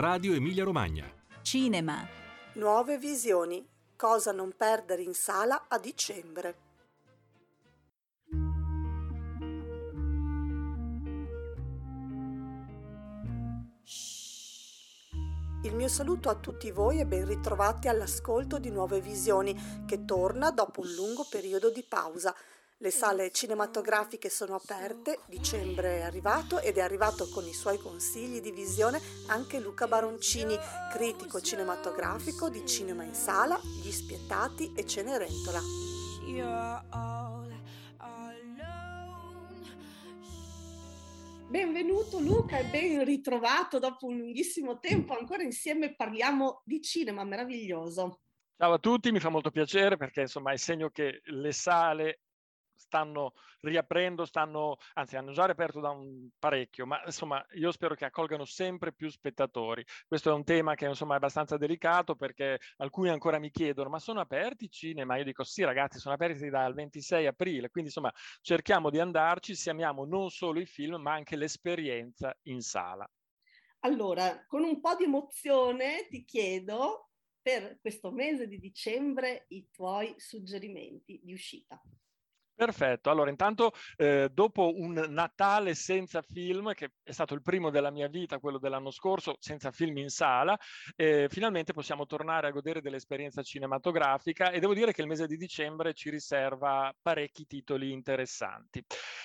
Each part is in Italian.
Radio Emilia Romagna. Cinema. Nuove visioni. Cosa non perdere in sala a dicembre. Il mio saluto a tutti voi e ben ritrovati all'ascolto di Nuove Visioni che torna dopo un lungo periodo di pausa. Le sale cinematografiche sono aperte, dicembre è arrivato ed è arrivato con i suoi consigli di visione anche Luca Baroncini, critico cinematografico di Cinema in Sala, Gli Spietati e Cenerentola. Benvenuto Luca e ben ritrovato dopo un lunghissimo tempo, ancora insieme parliamo di cinema meraviglioso. Ciao a tutti, mi fa molto piacere perché insomma è segno che le sale stanno riaprendo, stanno, anzi hanno già riaperto da un parecchio, ma insomma io spero che accolgano sempre più spettatori. Questo è un tema che insomma è abbastanza delicato perché alcuni ancora mi chiedono ma sono aperti i cinema? Io dico sì ragazzi sono aperti dal 26 aprile, quindi insomma cerchiamo di andarci, se amiamo non solo i film ma anche l'esperienza in sala. Allora, con un po' di emozione ti chiedo per questo mese di dicembre i tuoi suggerimenti di uscita. Perfetto, allora intanto eh, dopo un Natale senza film, che è stato il primo della mia vita, quello dell'anno scorso, senza film in sala, eh, finalmente possiamo tornare a godere dell'esperienza cinematografica e devo dire che il mese di dicembre ci riserva parecchi titoli interessanti.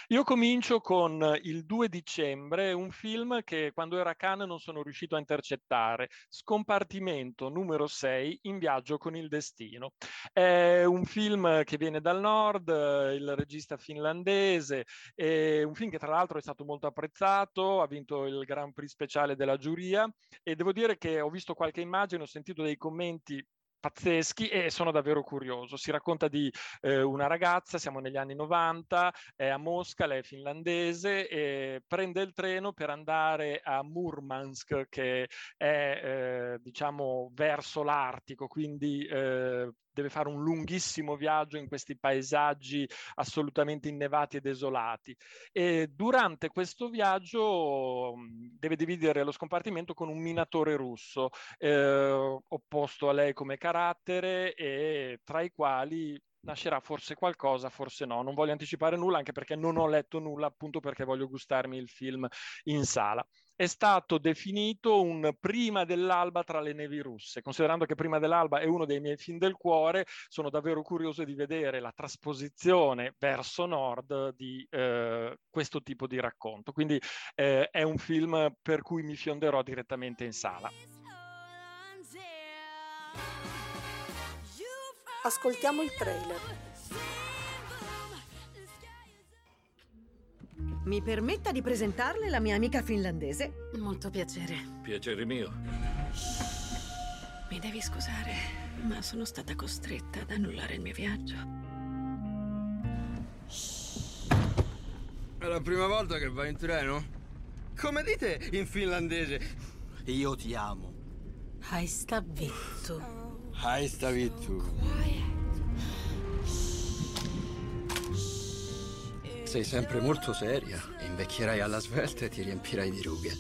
Io comincio con il 2 dicembre, un film che quando era a Cannes non sono riuscito a intercettare, Scompartimento numero 6, In viaggio con il destino. È un film che viene dal nord, il regista finlandese, è un film che tra l'altro è stato molto apprezzato, ha vinto il Grand Prix speciale della giuria e devo dire che ho visto qualche immagine, ho sentito dei commenti pazzeschi e sono davvero curioso. Si racconta di eh, una ragazza, siamo negli anni 90, è a Mosca, lei è finlandese e prende il treno per andare a Murmansk che è eh, diciamo verso l'Artico, quindi eh, deve fare un lunghissimo viaggio in questi paesaggi assolutamente innevati e desolati. E durante questo viaggio deve dividere lo scompartimento con un minatore russo, eh, opposto a lei come carattere e tra i quali nascerà forse qualcosa, forse no. Non voglio anticipare nulla anche perché non ho letto nulla, appunto perché voglio gustarmi il film in sala. È stato definito un prima dell'alba tra le nevi russe. Considerando che prima dell'alba è uno dei miei film del cuore, sono davvero curioso di vedere la trasposizione verso nord di eh, questo tipo di racconto. Quindi eh, è un film per cui mi fionderò direttamente in sala. Ascoltiamo il trailer. Mi permetta di presentarle la mia amica finlandese? Molto piacere. Piacere mio. Mi devi scusare, ma sono stata costretta ad annullare il mio viaggio. È la prima volta che vai in treno? Come dite in finlandese? Io ti amo. Hai sta vittu. Sei sempre molto seria. Invecchierai alla svelta e ti riempirai di rughe.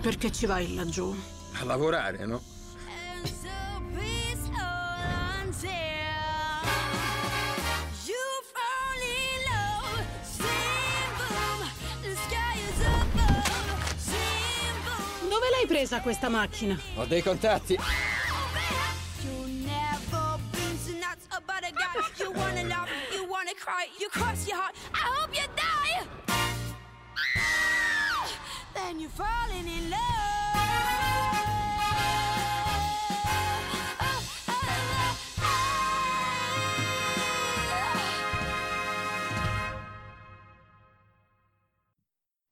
Perché ci vai laggiù? A lavorare, no? Dove l'hai presa questa macchina? Ho dei contatti. Then you're falling in love.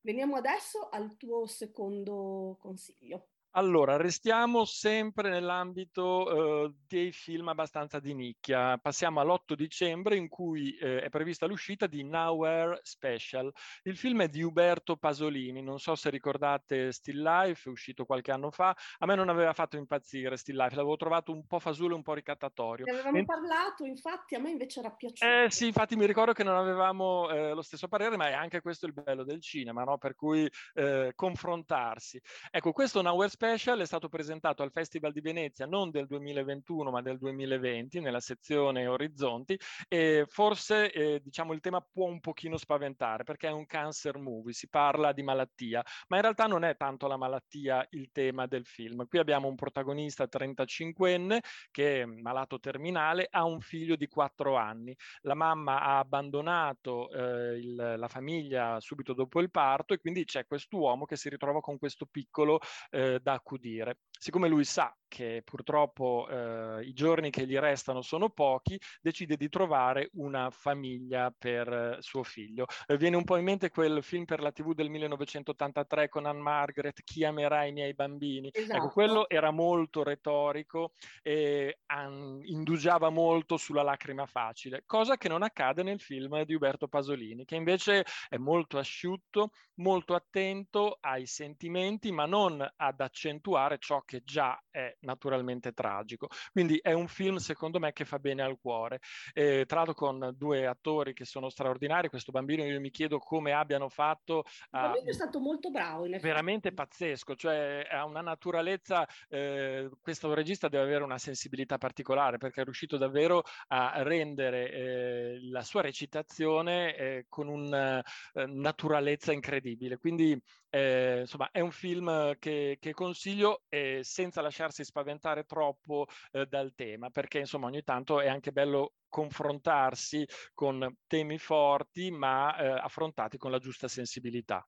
Veniamo adesso al tuo secondo consiglio. Allora, restiamo sempre nell'ambito eh, dei film abbastanza di nicchia. Passiamo all'8 dicembre in cui eh, è prevista l'uscita di Nowhere Special. Il film è di Uberto Pasolini, non so se ricordate Still Life, uscito qualche anno fa. A me non aveva fatto impazzire Still Life, l'avevo trovato un po' fasulo e un po' ricattatorio. Ne avevamo Ent- parlato, infatti a me invece era piaciuto. Eh sì, infatti mi ricordo che non avevamo eh, lo stesso parere, ma è anche questo il bello del cinema, no? per cui eh, confrontarsi. Ecco, questo Nowhere Special Special è stato presentato al Festival di Venezia non del 2021 ma del 2020 nella sezione Orizzonti e forse eh, diciamo il tema può un pochino spaventare perché è un cancer movie, si parla di malattia, ma in realtà non è tanto la malattia il tema del film. Qui abbiamo un protagonista 35enne che è malato terminale, ha un figlio di 4 anni. La mamma ha abbandonato eh, il, la famiglia subito dopo il parto e quindi c'è quest'uomo che si ritrova con questo piccolo eh, da accudire. Siccome lui sa che purtroppo eh, i giorni che gli restano sono pochi, decide di trovare una famiglia per eh, suo figlio. Eh, viene un po' in mente quel film per la TV del 1983 con Anne Margaret, Chi amerà i miei bambini? Ecco, esatto. Ecco, quello era molto retorico e an- indugiava molto sulla lacrima facile, cosa che non accade nel film di Uberto Pasolini, che invece è molto asciutto, molto attento ai sentimenti, ma non ad accentuare ciò che già è naturalmente tragico. Quindi è un film, secondo me, che fa bene al cuore. Eh, tra l'altro con due attori che sono straordinari, questo bambino io mi chiedo come abbiano fatto... Il bambino è stato molto bravo, in effetti. Veramente pazzesco, cioè ha una naturalezza, eh, questo regista deve avere una sensibilità particolare perché è riuscito davvero a rendere eh, la sua recitazione eh, con una eh, naturalezza incredibile. Quindi eh, insomma, è un film che, che consiglio senza lasciarsi spaventare troppo eh, dal tema, perché insomma ogni tanto è anche bello confrontarsi con temi forti, ma eh, affrontati con la giusta sensibilità.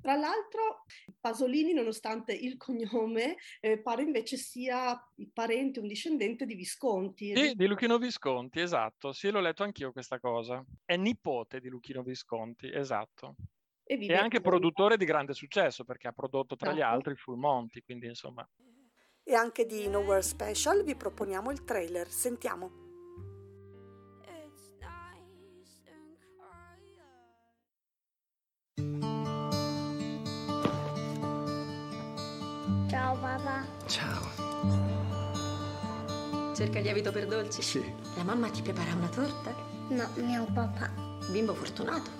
Tra l'altro, Pasolini, nonostante il cognome, eh, pare invece sia parente, un discendente di Visconti. Sì, di Luchino Visconti, esatto. Sì, l'ho letto anch'io questa cosa. È nipote di Luchino Visconti, esatto. E, e anche produttore di grande successo perché ha prodotto tra gli esatto. altri Full Monty, quindi insomma. E anche di Nowhere Special vi proponiamo il trailer. Sentiamo. Ciao papà. Ciao. Cerca lievito per dolci? Sì. La mamma ti prepara una torta? No, mio papà. Bimbo fortunato.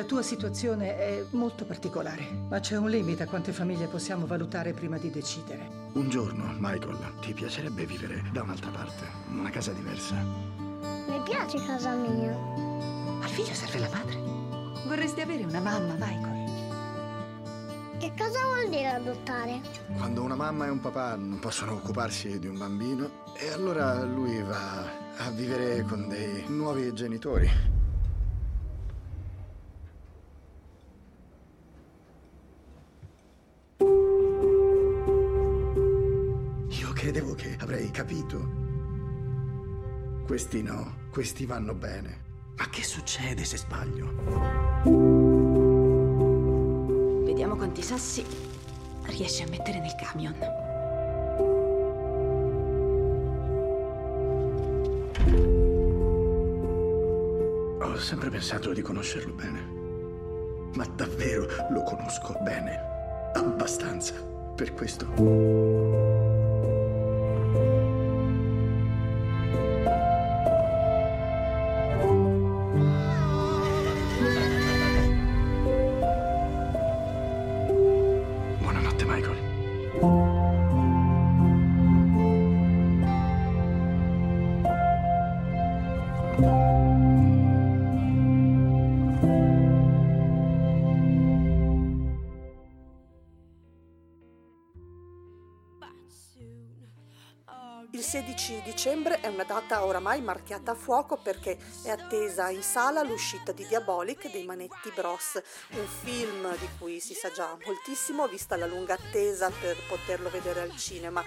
La tua situazione è molto particolare, ma c'è un limite a quante famiglie possiamo valutare prima di decidere. Un giorno, Michael, ti piacerebbe vivere da un'altra parte, una casa diversa. Mi piace casa mia. Al figlio serve la madre. Vorresti avere una mamma, Michael. Che cosa vuol dire adottare? Quando una mamma e un papà non possono occuparsi di un bambino, e allora lui va a vivere con dei nuovi genitori. Avrei capito. Questi no, questi vanno bene. Ma che succede se sbaglio? Vediamo quanti sassi riesci a mettere nel camion. Ho sempre pensato di conoscerlo bene. Ma davvero lo conosco bene. Abbastanza. Per questo... 16 dicembre è una data oramai marchiata a fuoco perché è attesa in sala l'uscita di Diabolic dei Manetti Bros, un film di cui si sa già moltissimo vista la lunga attesa per poterlo vedere al cinema.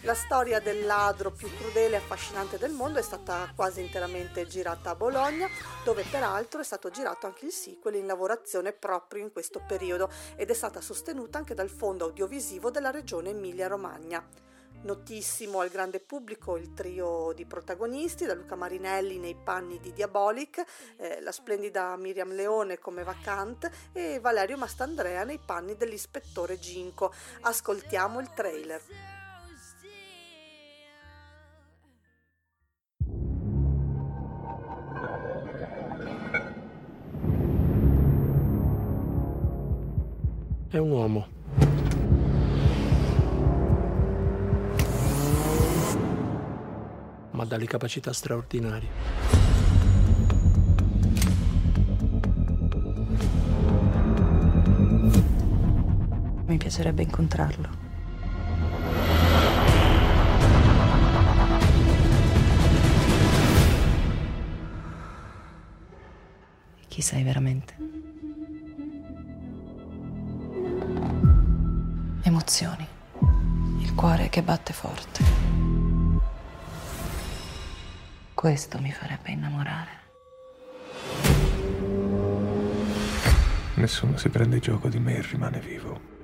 La storia del ladro più crudele e affascinante del mondo è stata quasi interamente girata a Bologna, dove peraltro è stato girato anche il sequel in lavorazione proprio in questo periodo ed è stata sostenuta anche dal fondo audiovisivo della regione Emilia-Romagna. Notissimo al grande pubblico il trio di protagonisti, da Luca Marinelli nei panni di Diabolic, eh, la splendida Miriam Leone come Vacant e Valerio Mastandrea nei panni dell'ispettore Ginco. Ascoltiamo il trailer. È un uomo. Dalle capacità straordinarie. Mi piacerebbe incontrarlo. Chi sei veramente? Emozioni. Il cuore che batte forte. Questo mi farebbe innamorare. Nessuno si prende gioco di me e rimane vivo.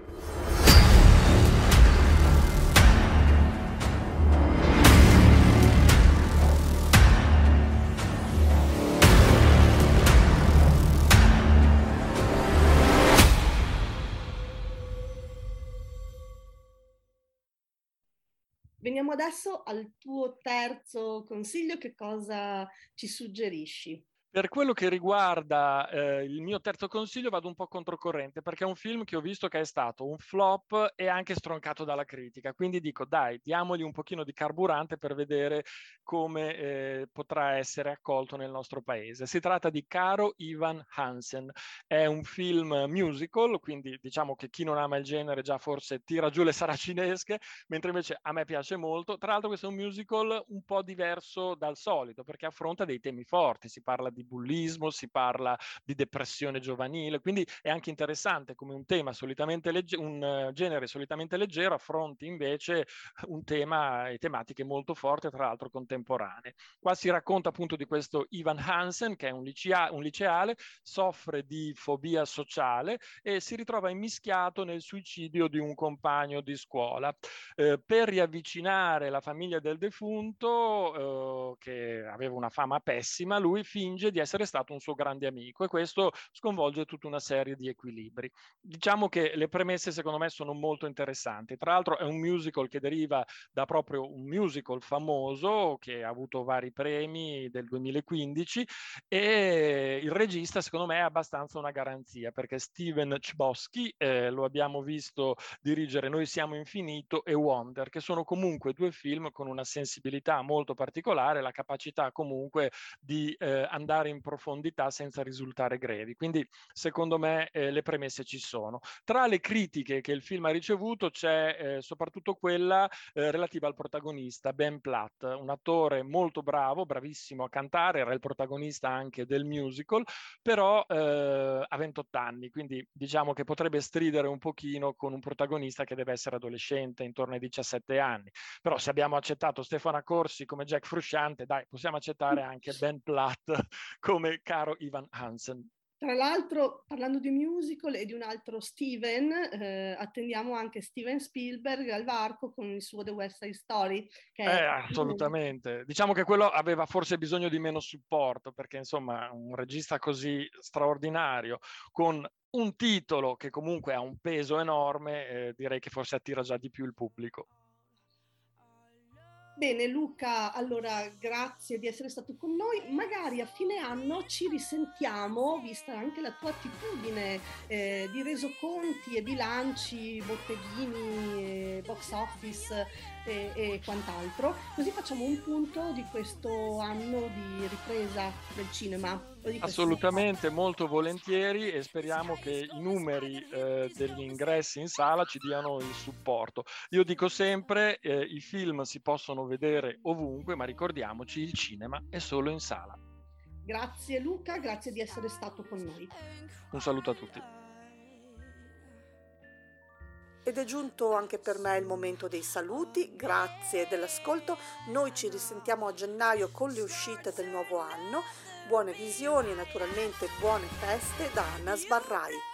Veniamo adesso al tuo terzo consiglio, che cosa ci suggerisci? Per quello che riguarda eh, il mio terzo consiglio vado un po' controcorrente perché è un film che ho visto che è stato un flop e anche stroncato dalla critica, quindi dico dai, diamogli un pochino di carburante per vedere come eh, potrà essere accolto nel nostro paese. Si tratta di Caro Ivan Hansen, è un film musical, quindi diciamo che chi non ama il genere già forse tira giù le saracinesche, mentre invece a me piace molto. Tra l'altro questo è un musical un po' diverso dal solito perché affronta dei temi forti, si parla di di bullismo, si parla di depressione giovanile, quindi è anche interessante come un tema solitamente legge- un uh, genere solitamente leggero affronti invece un tema e tematiche molto forti, tra l'altro contemporanee. Qua si racconta appunto di questo Ivan Hansen, che è un, licea- un liceale, soffre di fobia sociale e si ritrova immischiato nel suicidio di un compagno di scuola. Eh, per riavvicinare la famiglia del defunto, eh, che aveva una fama pessima, lui finge di essere stato un suo grande amico e questo sconvolge tutta una serie di equilibri. Diciamo che le premesse secondo me sono molto interessanti. Tra l'altro è un musical che deriva da proprio un musical famoso che ha avuto vari premi del 2015 e il regista secondo me è abbastanza una garanzia perché Steven Chbosky eh, lo abbiamo visto dirigere Noi siamo infinito e Wonder che sono comunque due film con una sensibilità molto particolare, la capacità comunque di eh, andare andare in profondità senza risultare grevi. Quindi secondo me eh, le premesse ci sono. Tra le critiche che il film ha ricevuto c'è eh, soprattutto quella eh, relativa al protagonista, Ben Platt, un attore molto bravo, bravissimo a cantare, era il protagonista anche del musical, però eh, ha 28 anni, quindi diciamo che potrebbe stridere un pochino con un protagonista che deve essere adolescente, intorno ai 17 anni. Però se abbiamo accettato Stefano Corsi come Jack Frusciante, dai, possiamo accettare anche Ben Platt come caro Ivan Hansen. Tra l'altro, parlando di musical e di un altro Steven, eh, attendiamo anche Steven Spielberg al varco con il suo The West Side Story. Che eh, è... assolutamente. Diciamo che quello aveva forse bisogno di meno supporto, perché insomma un regista così straordinario, con un titolo che comunque ha un peso enorme, eh, direi che forse attira già di più il pubblico. Bene Luca, allora grazie di essere stato con noi. Magari a fine anno ci risentiamo, vista anche la tua attitudine eh, di resoconti e bilanci, botteghini, e box box office e, e quant'altro, così facciamo un punto di questo anno di ripresa del cinema. Assolutamente, molto volentieri e speriamo che i numeri eh, degli ingressi in sala ci diano il supporto. Io dico sempre, eh, i film si possono vedere ovunque, ma ricordiamoci, il cinema è solo in sala. Grazie Luca, grazie di essere stato con noi. Un saluto a tutti. Ed è giunto anche per me il momento dei saluti, grazie dell'ascolto. Noi ci risentiamo a gennaio con le uscite del nuovo anno. Buone visioni e naturalmente buone feste da Anna Sbarrai.